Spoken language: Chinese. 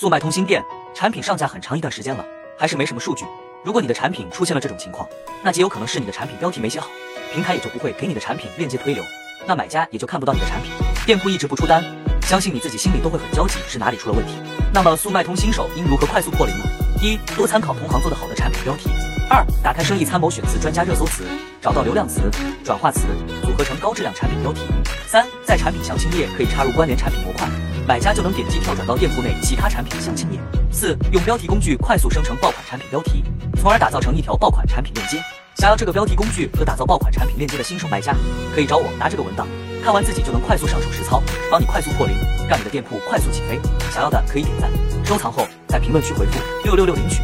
速卖通新店产品上架很长一段时间了，还是没什么数据。如果你的产品出现了这种情况，那极有可能是你的产品标题没写好，平台也就不会给你的产品链接推流，那买家也就看不到你的产品，店铺一直不出单，相信你自己心里都会很焦急，是哪里出了问题？那么速卖通新手应如何快速破零呢？一、多参考同行做的好的产品标题；二、打开生意参谋选词专家热搜词，找到流量词、转化词，组合成高质量产品标题；三、在产品详情页可以插入关联产品模块。买家就能点击跳转到店铺内其他产品详情页。四、用标题工具快速生成爆款产品标题，从而打造成一条爆款产品链接。想要这个标题工具和打造爆款产品链接的新手卖家，可以找我拿这个文档，看完自己就能快速上手实操，帮你快速破零，让你的店铺快速起飞。想要的可以点赞、收藏后，在评论区回复六六六领取。